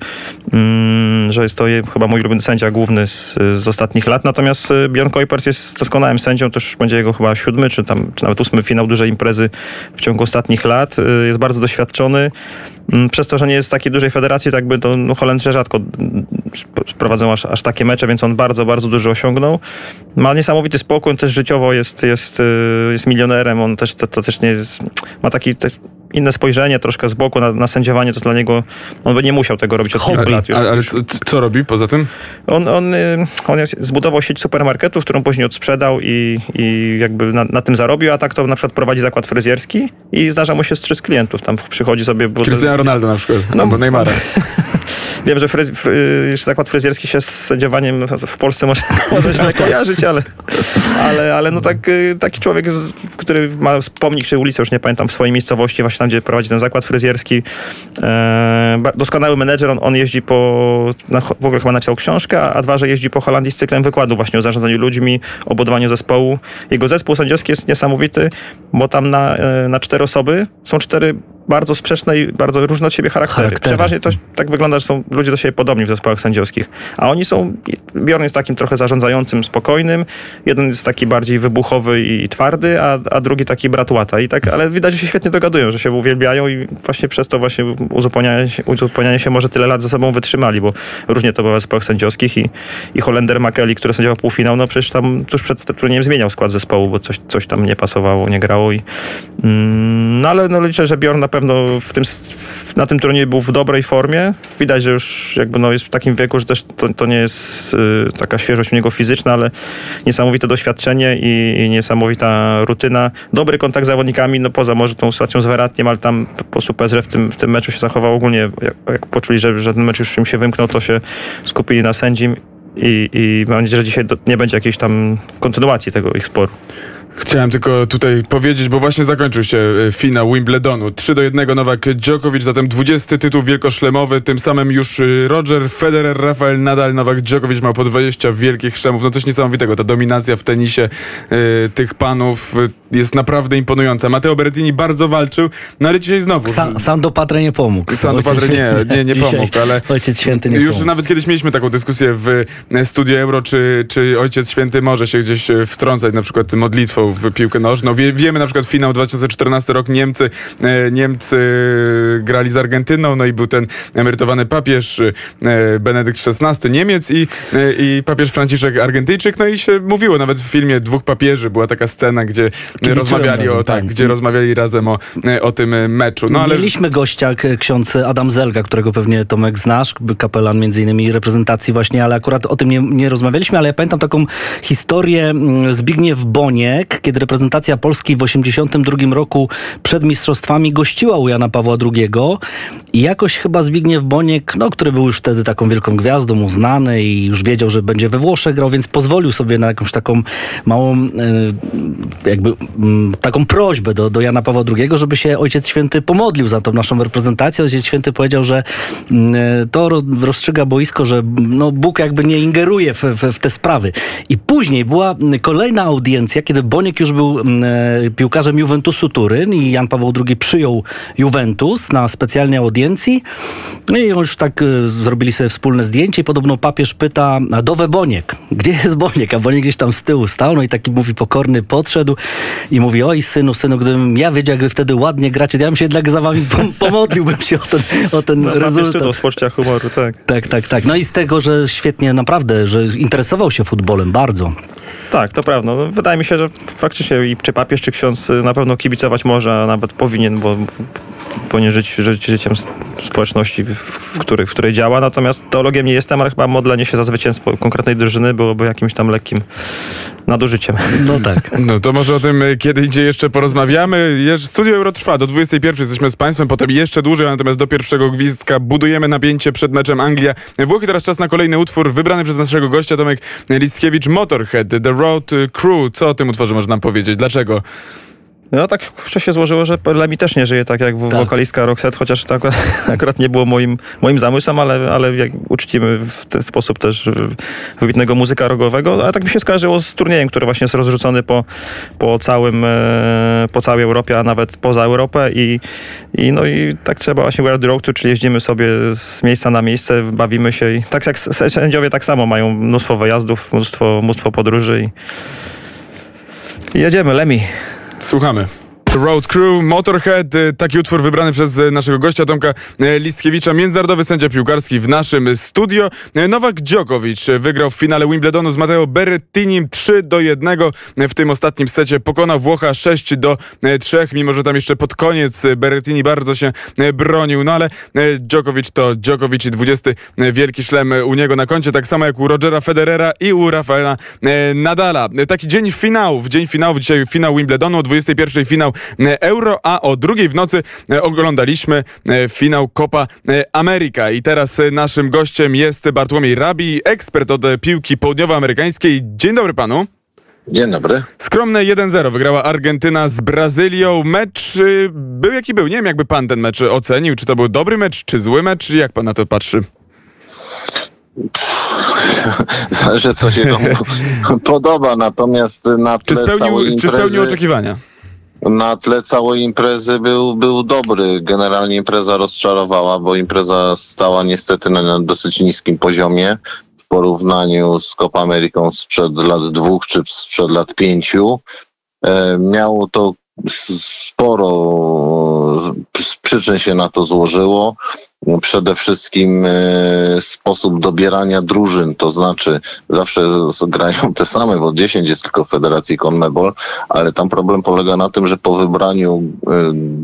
mm, że jest to chyba mój ulubiony sędzia główny z, z ostatnich lat. Natomiast y, Bjorn Kuipers jest doskonałym sędzią, już będzie jego chyba siódmy, czy tam, czy nawet ósmy finał dużej imprezy w ciągu ostatnich lat. Y, Jest bardzo doświadczony. Mm, Przez to, że nie jest takiej dużej federacji, tak by to no, Holendrzy rzadko prowadzą aż, aż takie mecze, więc on bardzo, bardzo dużo osiągnął. Ma niesamowity spokój, też życiowo jest, jest, y, jest milionerem, on też, to, to też nie jest, ma taki też inne spojrzenie troszkę z boku na, na sędziowanie, to dla niego, on by nie musiał tego robić od kilku lat już. Ale co, co robi poza tym? On, on, y, on zbudował sieć supermarketów, którą później odsprzedał i, i jakby na, na tym zarobił, a tak to na przykład prowadzi zakład fryzjerski i zdarza mu się strzec klientów. Tam przychodzi sobie... bo- Cristiano Ronaldo na przykład, No, albo Neymara. (laughs) Wiem, że fryz, fry, zakład fryzjerski się z sędziowaniem w Polsce może, (laughs) może źle kojarzyć, ale, ale, ale no tak, y, taki człowiek, który ma pomnik czy ulicę, już nie pamiętam, w swojej miejscowości, właśnie tam, gdzie prowadzi ten zakład fryzjerski. E, doskonały menedżer, on, on jeździ po, na, w ogóle chyba napisał książkę, a dwa, że jeździ po Holandii z cyklem wykładu właśnie o zarządzaniu ludźmi, o budowaniu zespołu. Jego zespół sędziowski jest niesamowity, bo tam na, e, na cztery osoby są cztery bardzo sprzeczne i bardzo różne od siebie charaktery. Charaktery. Przeważnie to tak wygląda, że są ludzie do siebie podobni w zespołach sędziowskich. A oni są, Bjorn jest takim trochę zarządzającym, spokojnym, jeden jest taki bardziej wybuchowy i twardy, a, a drugi taki bratłata. I tak, ale widać, że się świetnie dogadują, że się uwielbiają i właśnie przez to właśnie uzupełnianie się, uzupełnianie się może tyle lat ze sobą wytrzymali, bo różnie to bywa w zespołach sędziowskich i, i Holender McKelly, który sędziował półfinał, no przecież tam tuż przed turniejem zmieniał skład zespołu, bo coś, coś tam nie pasowało, nie grało i mm, no ale no liczę, że Bjorn na pewno pewno w tym, w- na tym turnieju był w dobrej formie. Widać, że już jakby no jest w takim wieku, że też to, to nie jest y, taka świeżość u niego fizyczna, ale niesamowite doświadczenie i, i niesamowita rutyna. Dobry kontakt z zawodnikami, no poza może tą sytuacją z Weratniem, ale tam po prostu PSG w tym, w tym meczu się zachował ogólnie, jak, jak poczuli, że, że ten mecz już im się wymknął, to się skupili na sędzim i, i mam nadzieję, że dzisiaj do, nie będzie jakiejś tam kontynuacji tego ich sporu. Chciałem tylko tutaj powiedzieć, bo właśnie zakończył się e, finał Wimbledonu. 3 do 1 Nowak Djokovic, zatem 20 tytuł wielkoszlemowy, tym samym już e, Roger Federer, Rafael Nadal, Nowak Djokovic ma po 20 wielkich szlemów. No coś niesamowitego, ta dominacja w tenisie e, tych panów jest naprawdę imponująca. Matteo Berrettini bardzo walczył, no ale dzisiaj znowu. Sa, Sando Patre nie pomógł. Sando Padre nie, nie, (laughs) nie pomógł, ale Ojciec Święty nie już pomógł. nawet kiedyś mieliśmy taką dyskusję w e, studio Euro, czy, czy Ojciec Święty może się gdzieś e, wtrącać na przykład modlitwą w piłkę nożną. Wie, wiemy na przykład finał 2014 rok Niemcy, e, Niemcy grali z Argentyną, no i był ten emerytowany papież Benedykt XVI Niemiec i, i papież Franciszek Argentyjczyk, no i się mówiło nawet w filmie Dwóch Papieży, była taka scena, gdzie rozmawiali o, tak, tak. gdzie rozmawiali razem o, e, o tym e, meczu. No ale Mieliśmy gościa, ksiądz Adam Zelga, którego pewnie Tomek znasz, kapelan między innymi reprezentacji właśnie, ale akurat o tym nie, nie rozmawialiśmy, ale ja pamiętam taką historię Zbigniew Boniek, kiedy reprezentacja Polski w 82 roku przed mistrzostwami gościła u Jana Pawła II i jakoś chyba Zbigniew Boniek, no, który był już wtedy taką wielką gwiazdą, uznany i już wiedział, że będzie we Włoszech grał, więc pozwolił sobie na jakąś taką małą e, jakby taką prośbę do, do Jana Pawła II, żeby się Ojciec Święty pomodlił za tą naszą reprezentację. Ojciec Święty powiedział, że mm, to ro- rozstrzyga boisko, że no, Bóg jakby nie ingeruje w, w, w te sprawy. I później była mm, kolejna audiencja, kiedy Boniek już był mm, e, piłkarzem Juventusu Turyn i Jan Paweł II przyjął Juventus na specjalnej audiencji. No i już tak e, zrobili sobie wspólne zdjęcie i podobno papież pyta Dowe Boniek, gdzie jest Boniek? A Boniek gdzieś tam z tyłu stał, no i taki mówi pokorny podszedł i mówi, oj synu, synu, gdybym ja wiedział, jak wy wtedy ładnie gracie, to ja bym się jednak za wami pom- (laughs) pomodliłbym się o ten, o ten No, rezultat. z poczucia humoru, tak. Tak, tak, tak. No i z tego, że świetnie naprawdę, że interesował się futbolem bardzo. Tak, to prawda. No, wydaje mi się, że faktycznie i czy papież, czy ksiądz y, na pewno kibicować może, a nawet powinien, bo powinien żyć, żyć życiem społeczności, w, w, której, w której działa. Natomiast teologiem nie jestem, ale chyba modlenie się za zwycięstwo konkretnej drużyny byłoby jakimś tam lekkim nadużyciem. No tak. No to może o tym kiedy indziej jeszcze porozmawiamy. Studio Euro trwa do 21. Jesteśmy z Państwem, potem jeszcze dłużej, natomiast do pierwszego gwizdka budujemy napięcie przed meczem Anglia. Włochy teraz czas na kolejny utwór wybrany przez naszego gościa Tomek Listkiewicz, Motorhead, The Road Crew. Co o tym utworze można nam powiedzieć? Dlaczego? No tak kurczę się złożyło, że Lemi też nie żyje tak jak Tak. wokalistka Roxette, chociaż to akurat, akurat nie było moim, moim zamysłem, ale, ale uczcimy w ten sposób też wybitnego muzyka rogowego. A tak mi się skojarzyło z turniejem, który właśnie jest rozrzucony po, po, całym, e, po całej Europie, a nawet poza Europę i, i no i tak trzeba właśnie the road to, czyli jeździmy sobie z miejsca na miejsce, bawimy się i tak jak sędziowie tak samo mają mnóstwo wyjazdów, mnóstwo, mnóstwo podróży i jedziemy, Lemi. Słuchamy. Road Crew, Motorhead, e, taki utwór wybrany przez e, naszego gościa Tomka e, Listkiewicza, międzynarodowy sędzia piłkarski w naszym studio. Nowak Djokovic e, wygrał w finale Wimbledonu z Matteo Berrettinim 3 do 1. E, W tym ostatnim secie pokonał Włocha 6 do 3, mimo że tam jeszcze pod koniec Berrettini bardzo się bronił. No ale Djokovic to Djokovic i 20 wielki szlem u niego na koncie, tak samo jak u Rogera Federera i u Rafaela Nadala. Taki dzień finałów, dzień finałów, dzisiaj finał Wimbledonu, o 21 finał Euro, a o drugiej w nocy e, oglądaliśmy e, finał Copa e, America. I teraz naszym gościem jest Bartłomiej Rabi, ekspert od piłki południowoamerykańskiej. Dzień dobry panu. Dzień dobry. Skromne 1-0 wygrała Argentyna z Brazylią. Mecz y, był jaki był. Nie wiem, jakby pan ten mecz ocenił. Czy to był dobry mecz, czy zły mecz? Jak pan na to patrzy? (laughs) Zależy, co się komu (laughs) podoba, natomiast na Czy tle, całej spełnił, czy spełnił imprezy, oczekiwania? Na tle całej imprezy był, był dobry. Generalnie impreza rozczarowała, bo impreza stała niestety na, dosyć niskim poziomie w porównaniu z Copa Ameriką sprzed lat dwóch czy sprzed lat pięciu. E, miało to sporo z przyczyn się na to złożyło. Przede wszystkim e, sposób dobierania drużyn, to znaczy zawsze grają te same, bo 10 jest tylko w Federacji CONMEBOL, ale tam problem polega na tym, że po wybraniu e,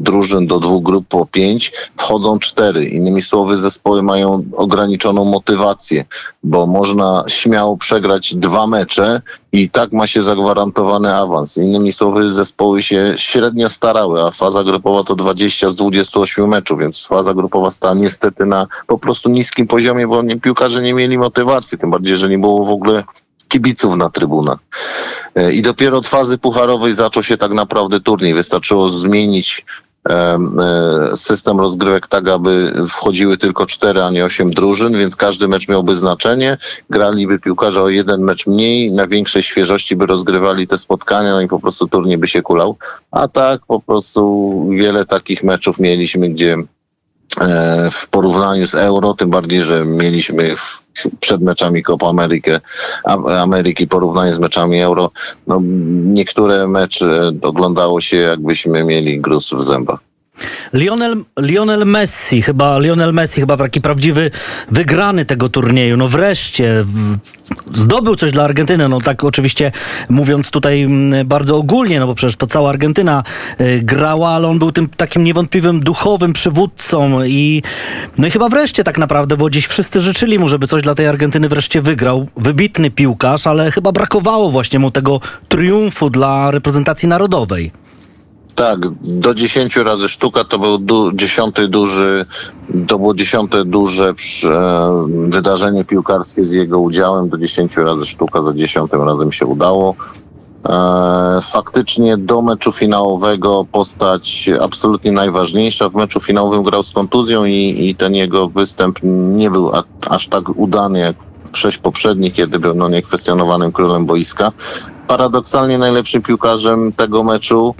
drużyn do dwóch grup po pięć wchodzą cztery. Innymi słowy, zespoły mają ograniczoną motywację, bo można śmiało przegrać dwa mecze i tak ma się zagwarantowany awans. Innymi słowy, zespoły się średnio starały, a faza grupowa to 20 z 28 meczów, więc faza grupowa stała niestety na po prostu niskim poziomie, bo nie, piłkarze nie mieli motywacji, tym bardziej, że nie było w ogóle kibiców na trybunach. E, I dopiero od fazy pucharowej zaczął się tak naprawdę turniej. Wystarczyło zmienić system rozgrywek tak, aby wchodziły tylko cztery, a nie osiem drużyn, więc każdy mecz miałby znaczenie. Graliby piłkarze o jeden mecz mniej, na większej świeżości by rozgrywali te spotkania, no i po prostu turniej by się kulał. A tak po prostu wiele takich meczów mieliśmy, gdzie e, w porównaniu z Euro, tym bardziej, że mieliśmy przed meczami Copa Amerykę, Ameryki porównanie z meczami Euro, no, niektóre mecze oglądało się jakbyśmy mieli gruz w zębach. Lionel, Lionel Messi, chyba Lionel Messi, chyba taki prawdziwy wygrany tego turnieju. No wreszcie zdobył coś dla Argentyny. No tak oczywiście mówiąc tutaj mm, bardzo ogólnie, no bo przecież to cała Argentyna y, grała, ale on był tym takim niewątpliwym duchowym przywódcą i no i chyba wreszcie tak naprawdę, bo dziś wszyscy życzyli mu, żeby coś dla tej Argentyny wreszcie wygrał. Wybitny piłkarz, ale chyba brakowało właśnie mu tego triumfu dla reprezentacji narodowej. Tak, do 10 razy sztuka to był du, dziesiąty duży, to było dziesiąte duże e, wydarzenie piłkarskie z jego udziałem. Do 10 razy sztuka, za dziesiątym razem się udało. E, faktycznie do meczu finałowego postać absolutnie najważniejsza. W meczu finałowym grał z kontuzją i, i ten jego występ nie był a, aż tak udany jak sześć poprzednich, kiedy był no, niekwestionowanym królem boiska. Paradoksalnie najlepszym piłkarzem tego meczu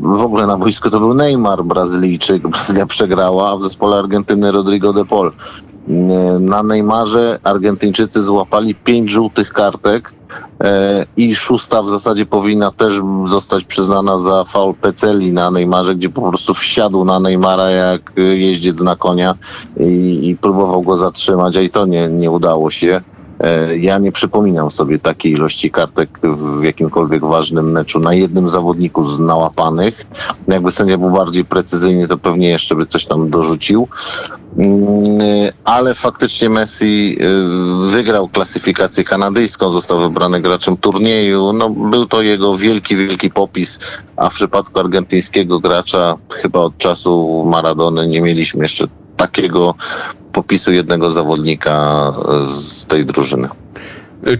w ogóle na boisku to był Neymar, Brazylijczyk. (laughs) Brazylia przegrała, a w zespole Argentyny Rodrigo de Paul. Na Neymarze Argentyńczycy złapali pięć żółtych kartek e, i szósta w zasadzie powinna też zostać przyznana za faul Peceli na Neymarze, gdzie po prostu wsiadł na Neymara jak jeździec na konia i, i próbował go zatrzymać, a i to nie, nie udało się. E, ja nie przypominam sobie takiej ilości kartek w jakimkolwiek ważnym meczu na jednym zawodniku z nałapanych. Jakby sędzia był bardziej precyzyjny, to pewnie jeszcze by coś tam dorzucił. Mm, ale faktycznie Messi y, wygrał klasyfikację kanadyjską, został wybrany graczem turnieju. No, był to jego wielki, wielki popis, a w przypadku argentyńskiego gracza chyba od czasu Maradony nie mieliśmy jeszcze takiego popisu jednego zawodnika z tej drużyny.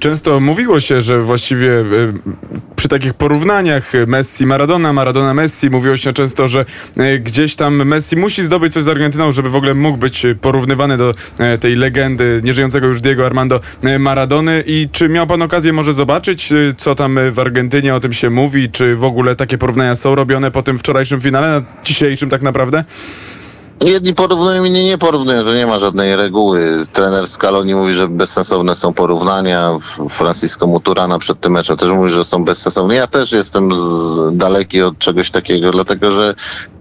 Często mówiło się, że właściwie e, przy takich porównaniach Messi-Maradona, Maradona-Messi mówiło się często, że e, gdzieś tam Messi musi zdobyć coś z Argentyną, żeby w ogóle mógł być porównywany do e, tej legendy nieżyjącego już Diego Armando Maradony. I czy miał pan okazję może zobaczyć, co tam w Argentynie o tym się mówi? Czy w ogóle takie porównania są robione po tym wczorajszym finale, na dzisiejszym tak naprawdę? Jedni porównują, inni nie porównują. To nie ma żadnej reguły. Trener Scaloni mówi, że bezsensowne są porównania. Francisco Muturana przed tym meczem też mówi, że są bezsensowne. Ja też jestem daleki od czegoś takiego, dlatego że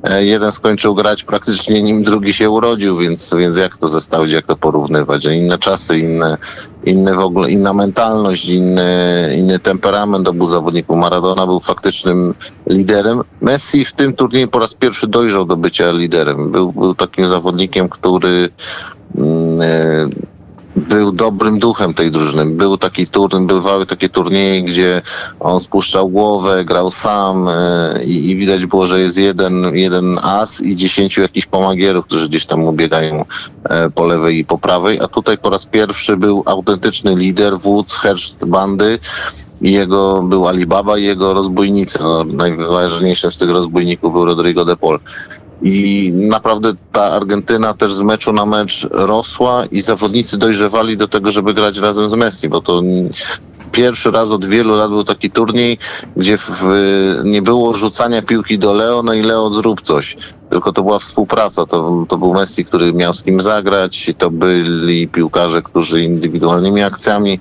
e, jeden skończył grać praktycznie nim drugi się urodził, więc, więc jak to zestawić, jak to porównywać? Inne czasy, inne, inny w ogóle, inna mentalność, inny, inny temperament obu zawodników. Maradona był faktycznym liderem. Messi w tym turnieju po raz pierwszy dojrzał do bycia liderem. Był, był takim zawodnikiem, który e, był dobrym duchem tej drużyny. Był taki turniej, bywały takie turnieje, gdzie on spuszczał głowę, grał sam e, i, i, widać było, że jest jeden, jeden as i dziesięciu jakichś pomagierów, którzy gdzieś tam ubiegają e, po lewej i po prawej, a tutaj po raz pierwszy był autentyczny lider, wódz, herszt bandy jego był Alibaba i jego rozbójnicy. No, najważniejszym z tych rozbójników był Rodrigo de Paul. I naprawdę ta Argentyna też z meczu na mecz rosła i zawodnicy dojrzewali do tego, żeby grać razem z Messi, bo to pierwszy raz od wielu lat był taki turniej, gdzie w, nie było rzucania piłki do Leo, no i Leo zrób coś. Tylko to była współpraca. To, to był Messi, który miał z kim zagrać, to byli piłkarze, którzy indywidualnymi akcjami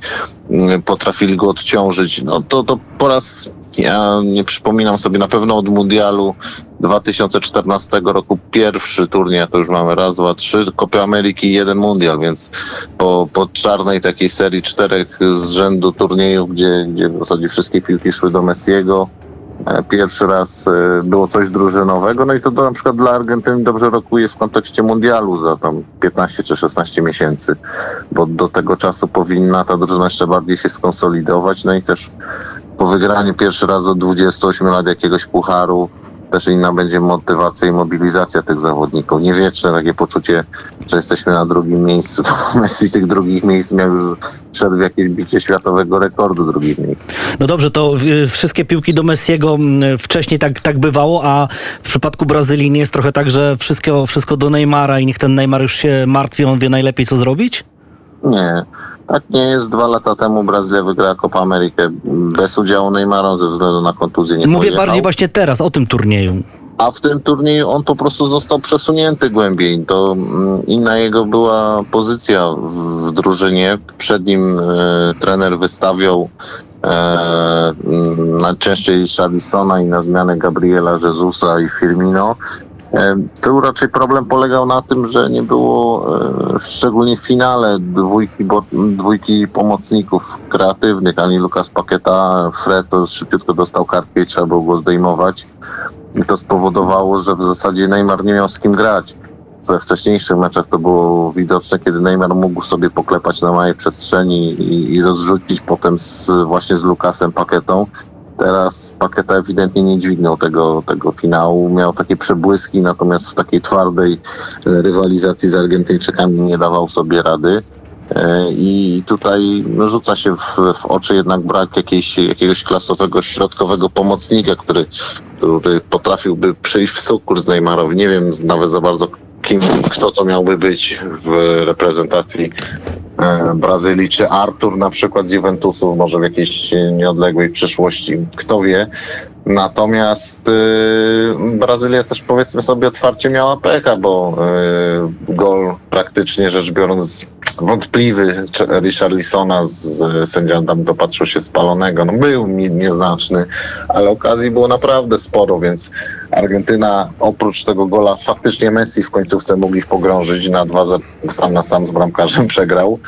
mm, potrafili go odciążyć. No to, to po raz ja nie przypominam sobie na pewno od mundialu 2014 roku pierwszy turniej, a to już mamy raz, dwa, trzy, Kopy Ameryki i jeden mundial, więc po, po czarnej takiej serii czterech z rzędu turniejów, gdzie, gdzie w zasadzie wszystkie piłki szły do Messiego, e, pierwszy raz e, było coś drużynowego, no i to do, na przykład dla Argentyny dobrze rokuje w kontekście mundialu za tam 15 czy 16 miesięcy, bo do tego czasu powinna ta drużyna jeszcze bardziej się skonsolidować, no i też po wygraniu pierwszy raz od 28 lat jakiegoś pucharu, też inna będzie motywacja i mobilizacja tych zawodników. Nie wieczne takie poczucie, że jesteśmy na drugim miejscu. (laughs) To Messi tych drugich miejsc miał już przed w jakieś bicie światowego rekordu drugich miejsc. No dobrze, to y, wszystkie piłki do Messiego mm, wcześniej tak, tak bywało, a w przypadku Brazylii nie jest trochę tak, że wszystko, wszystko do Neymara i niech ten Neymar już się martwi, on wie najlepiej co zrobić? Nie. Tak nie jest. Dwa lata temu Brazylia wygrała Copa Amerykę bez udziału Neymara ze względu na kontuzję. Nie Mówię pojechał. bardziej właśnie teraz o tym turnieju. A w tym turnieju on po prostu został przesunięty głębiej. To mm, inna jego była pozycja w, drużynie. Przed nim e, trener wystawiał e, mm, najczęściej Charlisona i na zmianę Gabriela Jezusa i Firmino. Tu raczej problem polegał na tym, że nie było, e, szczególnie w finale, dwójki, bo, dwójki pomocników kreatywnych, ani Lukas Paketa, Fred to szybciutko dostał kartkę i trzeba było go zdejmować. I to spowodowało, że w zasadzie Neymar nie miał z kim grać. We wcześniejszych meczach to było widoczne, kiedy Neymar mógł sobie poklepać na małej przestrzeni i, i rozrzucić potem z, właśnie z Lukasem Paketą. Teraz Paketa ewidentnie nie dźwignął tego, tego finału. Miał takie przebłyski, natomiast w takiej twardej e, rywalizacji z Argentyńczykami nie dawał sobie rady. E, I tutaj no, rzuca się w, w oczy jednak brak jakiejś, jakiegoś klasowego, środkowego pomocnika, który, który potrafiłby przyjść w sukurs Neymarowi. Nie wiem nawet za bardzo, kim, kto to miałby być w reprezentacji e, Brazylii, czy Artur na przykład z Juventusu, może w jakiejś nieodległej przyszłości, kto wie. Natomiast y, Brazylia też powiedzmy sobie otwarcie miała pecha, bo y, gol praktycznie rzecz biorąc wątpliwy Richarlisona z, sędzią tam dopatrzył się spalonego. No był nieznaczny, ale okazji było naprawdę sporo, więc Argentyna oprócz tego gola faktycznie Messi w końcówce mógł ich pogrążyć na 2-0 sam na sam z bramkarzem (laughs) przegrał.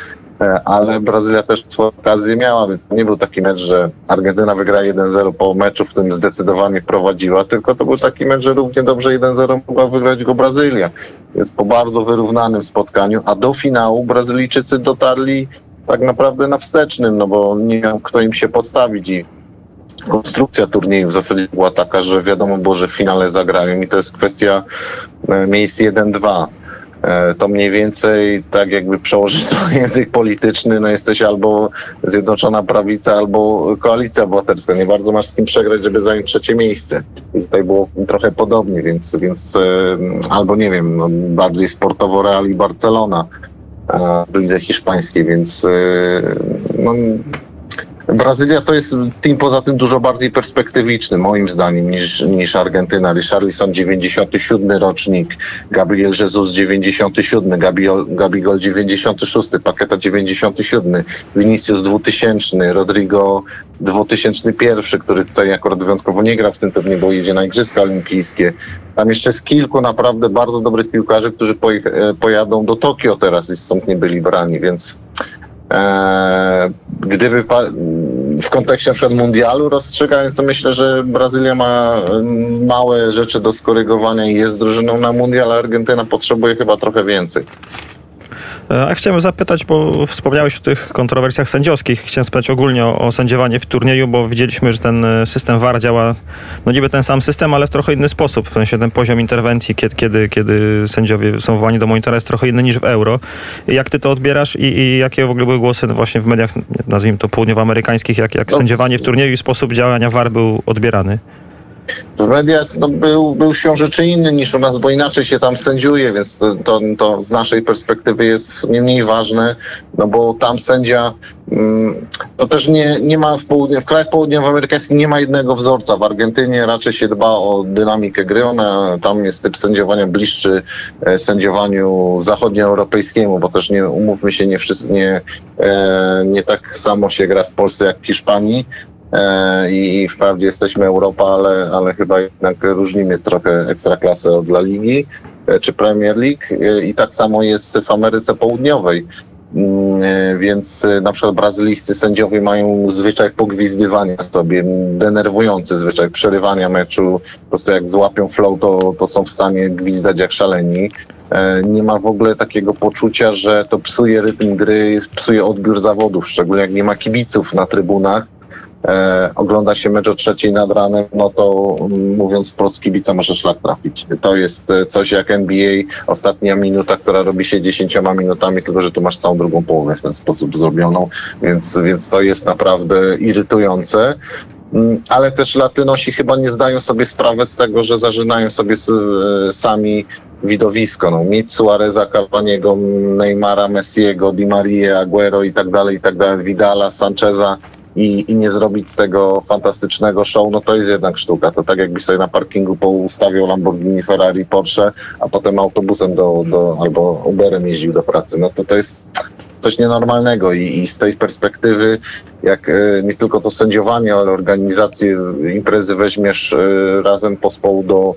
E, ale Brazylia też swoje okazje miała, nie był taki mecz, że Argentyna wygra 1-0 po meczu, w którym zdecydowanie prowadziła, tylko to był taki mecz, że równie dobrze 1-0 mogła wygrać go Brazylia. Więc po bardzo wyrównanym spotkaniu, a do finału Brazylijczycy dotarli tak naprawdę na wstecznym, no bo nie miał kto im się postawić i konstrukcja turnieju w zasadzie była taka, że wiadomo było, że w finale zagrają i to jest kwestia e, miejsc 1-2. E, To mniej więcej tak jakby przełożyć na (laughs) język polityczny, no jesteś albo Zjednoczona Prawica, albo Koalicja Obywatelska. Nie bardzo masz z kim przegrać, żeby zająć trzecie miejsce. I tutaj było trochę podobnie, więc, więc e, albo nie wiem, no, bardziej sportowo Real i Barcelona w lidze hiszpańskiej, więc no, Brazylia to jest team poza tym dużo bardziej perspektywiczny, moim zdaniem, niż, niż Argentyna. Richarlison 97 rocznik, Gabriel Jesus 97, Gabi- Gabigol 96, Paketa 97, Vinicius 2000, Rodrigo 2001, który tutaj akurat wyjątkowo nie gra w tym turnieju, bo jedzie na Igrzyska Olimpijskie. Tam jeszcze jest kilku naprawdę bardzo dobrych piłkarzy, którzy pojadą do Tokio teraz i stąd nie byli brani, więc e, gdyby w kontekście na przykład mundialu rozstrzygając, to myślę, że Brazylia ma małe rzeczy do skorygowania i jest drużyną na mundial, a Argentyna potrzebuje chyba trochę więcej. E, A chciałem zapytać, bo wspomniałeś o tych kontrowersjach sędziowskich. Chciałem spytać ogólnie o, o sędziowanie w turnieju, bo widzieliśmy, że ten e, system VAR działa, no niby ten sam system, ale w trochę inny sposób. W sensie ten poziom interwencji, kiedy, kiedy, kiedy sędziowie są wołani do monitora jest trochę inny niż w euro. Jak ty to odbierasz i, i jakie w ogóle były głosy właśnie w mediach, nazwijmy to południowoamerykańskich, jak, jak No, sędziowanie w turnieju i sposób działania VAR był odbierany? W mediach no, był, był się rzeczy inny niż u nas, bo inaczej się tam sędziuje, więc to, to, z naszej perspektywy jest nie mniej ważne, no bo tam sędzia mm, to też nie, nie ma w, południe, w krajach południowoamerykańskich nie ma jednego wzorca. W Argentynie raczej się dba o dynamikę gry, ona, tam jest typ sędziowania bliższy e, sędziowaniu zachodnioeuropejskiemu, bo też nie umówmy się, nie, wszyscy, nie, e, nie tak samo się gra w Polsce jak w Hiszpanii. E, i, wprawdzie jesteśmy Europa, ale, ale chyba jednak różnimy trochę ekstraklasę od La Ligi e, czy Premier League e, i tak samo jest w Ameryce Południowej. Mm, Więc na przykład brazylijscy sędziowie mają zwyczaj pogwizdywania sobie, denerwujący zwyczaj przerywania meczu. Po prostu jak złapią flow, to, to są w stanie gwizdać jak szaleni. Nie ma w ogóle takiego poczucia, że to psuje rytm gry, psuje odbiór zawodów, szczególnie jak nie ma kibiców na trybunach. E, ogląda się mecz o trzeciej nad ranem, no to mm, mówiąc wprost kibica może szlak trafić. To jest e, coś jak NBA, ostatnia minuta, która robi się dziesięcioma minutami, tylko że tu masz całą drugą połowę w ten sposób zrobioną, więc, więc to jest naprawdę irytujące. Mm, Ale też Latynosi chyba nie zdają sobie sprawy z tego, że zażynają sobie e, sami widowisko. No, mieć Suareza, Cavaniego, Neymara, Messiego, Di Maria, Aguero i tak dalej, i tak dalej, Vidala, Sancheza i, i nie zrobić z tego fantastycznego show, no to jest jednak sztuka. To tak jakbyś sobie na parkingu poustawiał Lamborghini, Ferrari, Porsche, a potem autobusem do, do, albo Uberem jeździł do pracy. No to to jest coś nienormalnego i, i z tej perspektywy, jak e, nie tylko to sędziowanie, ale organizację imprezy weźmiesz e, razem pospołu do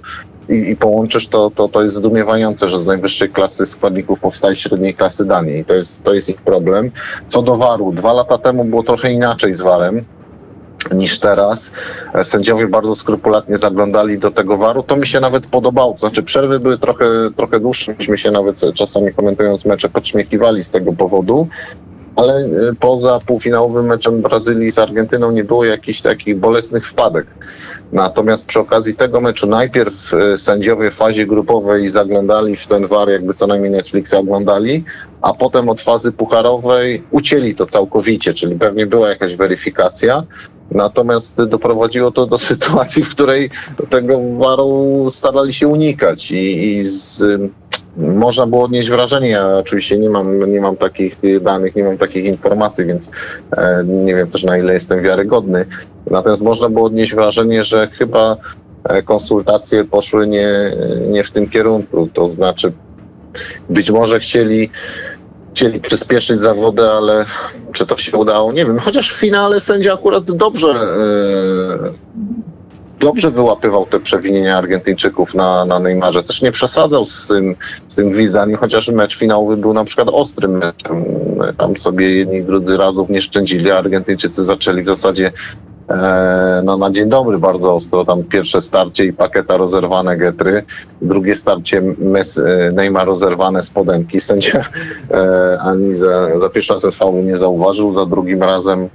i, i połączysz, to, to, to jest zdumiewające, że z najwyższej klasy składników powstaje średniej klasy danie i to jest, to jest ich problem. Co do waru, dwa lata temu było trochę inaczej z warem niż teraz. E, Sędziowie bardzo skrupulatnie zaglądali do tego waru. To mi się nawet podobało. To znaczy przerwy były trochę, trochę dłuższe. Myśmy się nawet e, czasami komentując mecze podśmiechiwali z tego powodu. Ale e, poza półfinałowym meczem Brazylii z Argentyną nie było jakichś takich bolesnych wpadek. Natomiast przy okazji tego meczu najpierw e, sędziowie w fazie grupowej zaglądali w ten war, jakby co najmniej Netflixa oglądali, a potem od fazy pucharowej ucięli to całkowicie, czyli pewnie była jakaś weryfikacja. Natomiast doprowadziło to do (laughs) sytuacji, w której tego waru starali się unikać i, i z, można było odnieść wrażenie, ja oczywiście nie mam, nie mam takich danych, nie mam takich informacji, więc e, nie wiem też na ile jestem wiarygodny. Natomiast można było odnieść wrażenie, że chyba e, konsultacje poszły nie, nie w tym kierunku. To znaczy być może chcieli chcieli przyspieszyć zawody, ale czy to się udało? Nie wiem. Chociaż w finale sędzia akurat dobrze e, dobrze wyłapywał te przewinienia Argentyńczyków na, na Neymarze. Też nie przesadzał z tym, z tym gwizdaniem, chociaż mecz finałowy był na przykład ostrym meczem. Tam sobie jedni drudzy razów nie szczędzili, a Argentyńczycy zaczęli w zasadzie e, no, na dzień dobry bardzo ostro. Tam pierwsze starcie i paketa rozerwane getry, drugie starcie e, Neymar rozerwane spodenki. Sędzia e, ani za, za pierwszym razem faulu nie zauważył, za drugim razem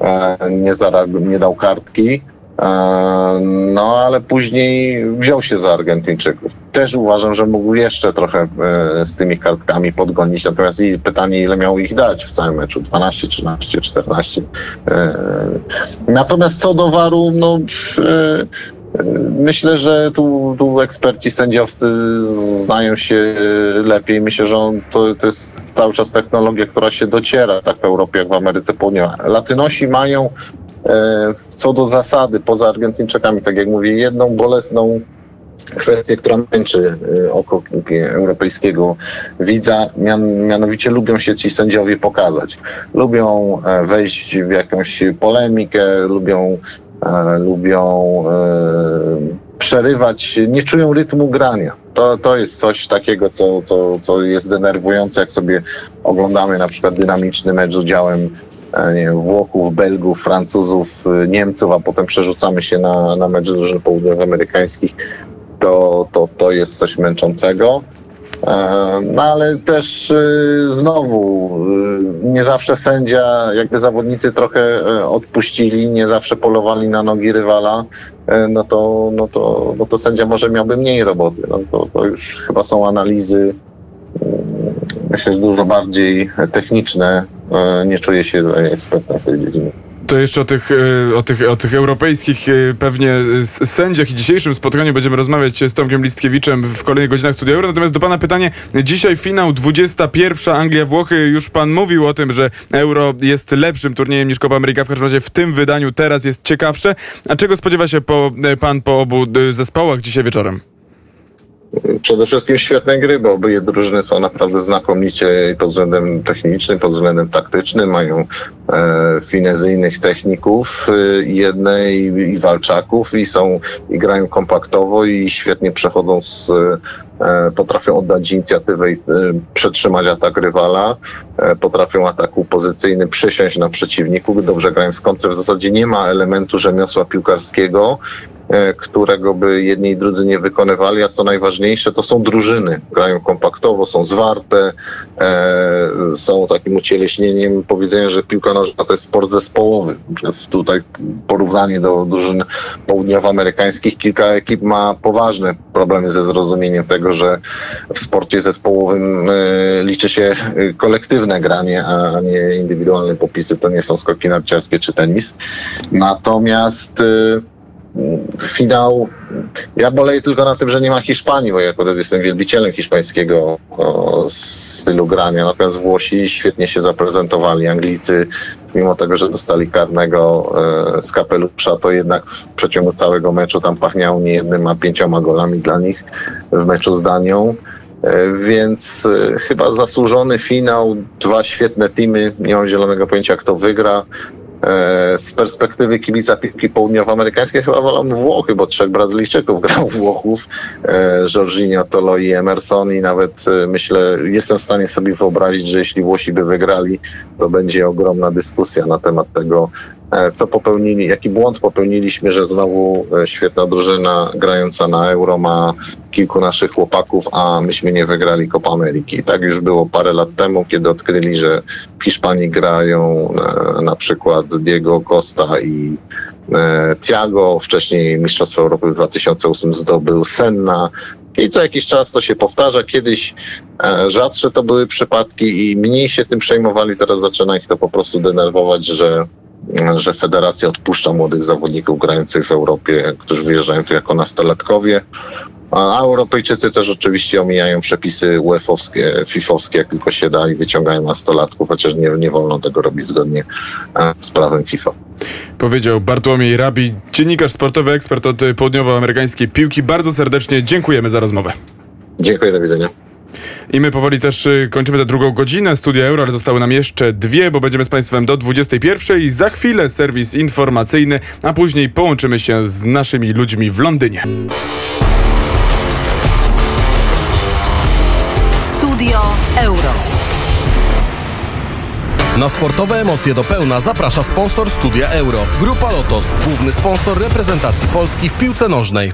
e, nie, zareagował, nie dał kartki. E, No, ale później wziął się za Argentyńczyków. Też uważam, że mógł jeszcze trochę e, z tymi kartkami podgonić. Natomiast pytanie, ile miał ich dać w całym meczu? 12, 13, 14. E, Natomiast co do waru, no. e, Myślę, że tu, tu eksperci sędziowscy znają się lepiej. Myślę, że on, to, to jest cały czas technologia, która się dociera tak w Europie, jak w Ameryce Południowej. Latynosi mają co do zasady, poza Argentyńczykami, tak jak mówię, jedną bolesną kwestię, która męczy e, oko europejskiego widza, mian, mianowicie lubią się ci sędziowie pokazać. Lubią e, wejść w jakąś polemikę, lubią, e, lubią e, przerywać, nie czują rytmu grania. To, to jest coś takiego, co, co, co jest denerwujące, jak sobie oglądamy na przykład dynamiczny mecz z udziałem e, nie wiem, Włochów, Belgów, Francuzów, e, Niemców, a potem przerzucamy się na, na mecz drużyn południowoamerykańskich, to, to, to jest coś męczącego. E, No ale też y, znowu y, nie zawsze sędzia, jakby zawodnicy trochę e, odpuścili, nie zawsze polowali na nogi rywala, e, no to, no to, no to sędzia może miałby mniej roboty. No to, to już chyba są analizy mm, myślę, że dużo bardziej techniczne. E, Nie czuję się ekspertem w tej dziedzinie. To jeszcze o tych, e, o tych, o tych europejskich e, pewnie sędziach i dzisiejszym spotkaniu będziemy rozmawiać z Tomkiem Listkiewiczem w kolejnych godzinach Studia Euro. Natomiast do pana pytanie, dzisiaj finał 21 Anglia-Włochy. Już pan mówił o tym, że Euro jest lepszym turniejem niż Copa America. W każdym razie w tym wydaniu teraz jest ciekawsze. A czego spodziewa się po, pan po obu zespołach dzisiaj wieczorem? Przede wszystkim świetne gry, bo obydwie drużyny są naprawdę znakomicie pod względem technicznym, pod względem taktycznym, mają e, finezyjnych techników e, jednej i walczaków i są i grają kompaktowo i świetnie przechodzą z e, potrafią oddać inicjatywę i e, przetrzymać atak rywala, e, potrafią ataku pozycyjny przysiąść na przeciwniku, dobrze grają z kontry. W zasadzie nie ma elementu rzemiosła piłkarskiego, którego by jedni i drudzy nie wykonywali, a co najważniejsze, to są drużyny. Grają kompaktowo, są zwarte, e, są takim ucieleśnieniem powiedzenia, że piłka nożna to jest sport zespołowy. Więc tutaj porównanie do drużyn południowoamerykańskich, kilka ekip ma poważne problemy ze zrozumieniem tego, że w sporcie zespołowym e, liczy się e, kolektywne granie, a nie indywidualne popisy. To nie są skoki narciarskie czy tenis. Natomiast e, finał. Ja boleję tylko na tym, że nie ma Hiszpanii, bo ja akurat jestem wielbicielem hiszpańskiego stylu grania. Natomiast Włosi świetnie się zaprezentowali. Anglicy, mimo tego, że dostali karnego e, z kapelusza, to jednak w przeciągu całego meczu tam pachniało nie jednym, a pięcioma golami dla nich w meczu z Danią. E, Więc e, chyba zasłużony finał, dwa świetne teamy, nie mam zielonego pojęcia kto wygra. E, Z perspektywy kibica piłki południowoamerykańskiej chyba wolą Włochy, bo trzech Brazylijczyków grał Włochów, e, Jorginho, Tolo i Emerson i nawet e, myślę, jestem w stanie sobie wyobrazić, że jeśli Włosi by wygrali, to będzie ogromna dyskusja na temat tego, co popełnili, jaki błąd popełniliśmy, że znowu e, świetna drużyna grająca na Euro ma kilku naszych chłopaków, a myśmy nie wygrali Copa Ameryki. Tak już było parę lat temu, kiedy odkryli, że w Hiszpanii grają e, na przykład Diego Costa i e, Thiago, wcześniej Mistrzostwo Europy w 2008 zdobył Senna. I co jakiś czas to się powtarza. Kiedyś e, rzadsze to były przypadki i mniej się tym przejmowali. Teraz zaczyna ich to po prostu denerwować, że że federacja odpuszcza młodych zawodników grających w Europie, którzy wyjeżdżają tu jako nastolatkowie. A Europejczycy też oczywiście omijają przepisy UEFA-owskie, FIFA-owskie, jak tylko się da i wyciągają nastolatków, chociaż nie, nie wolno tego robić zgodnie e, z prawem FIFA. Powiedział Bartłomiej Rabi, dziennikarz sportowy, ekspert od południowoamerykańskiej piłki. Bardzo serdecznie dziękujemy za rozmowę. Dziękuję, do widzenia. I my powoli też y, kończymy tę drugą godzinę Studia Euro, ale zostały nam jeszcze dwie, bo będziemy z Państwem do 21 i za chwilę serwis informacyjny, a później połączymy się z naszymi ludźmi w Londynie. Studio Euro. Na sportowe emocje do pełna zaprasza sponsor Studia Euro. Grupa Lotos, główny sponsor reprezentacji Polski w piłce nożnej.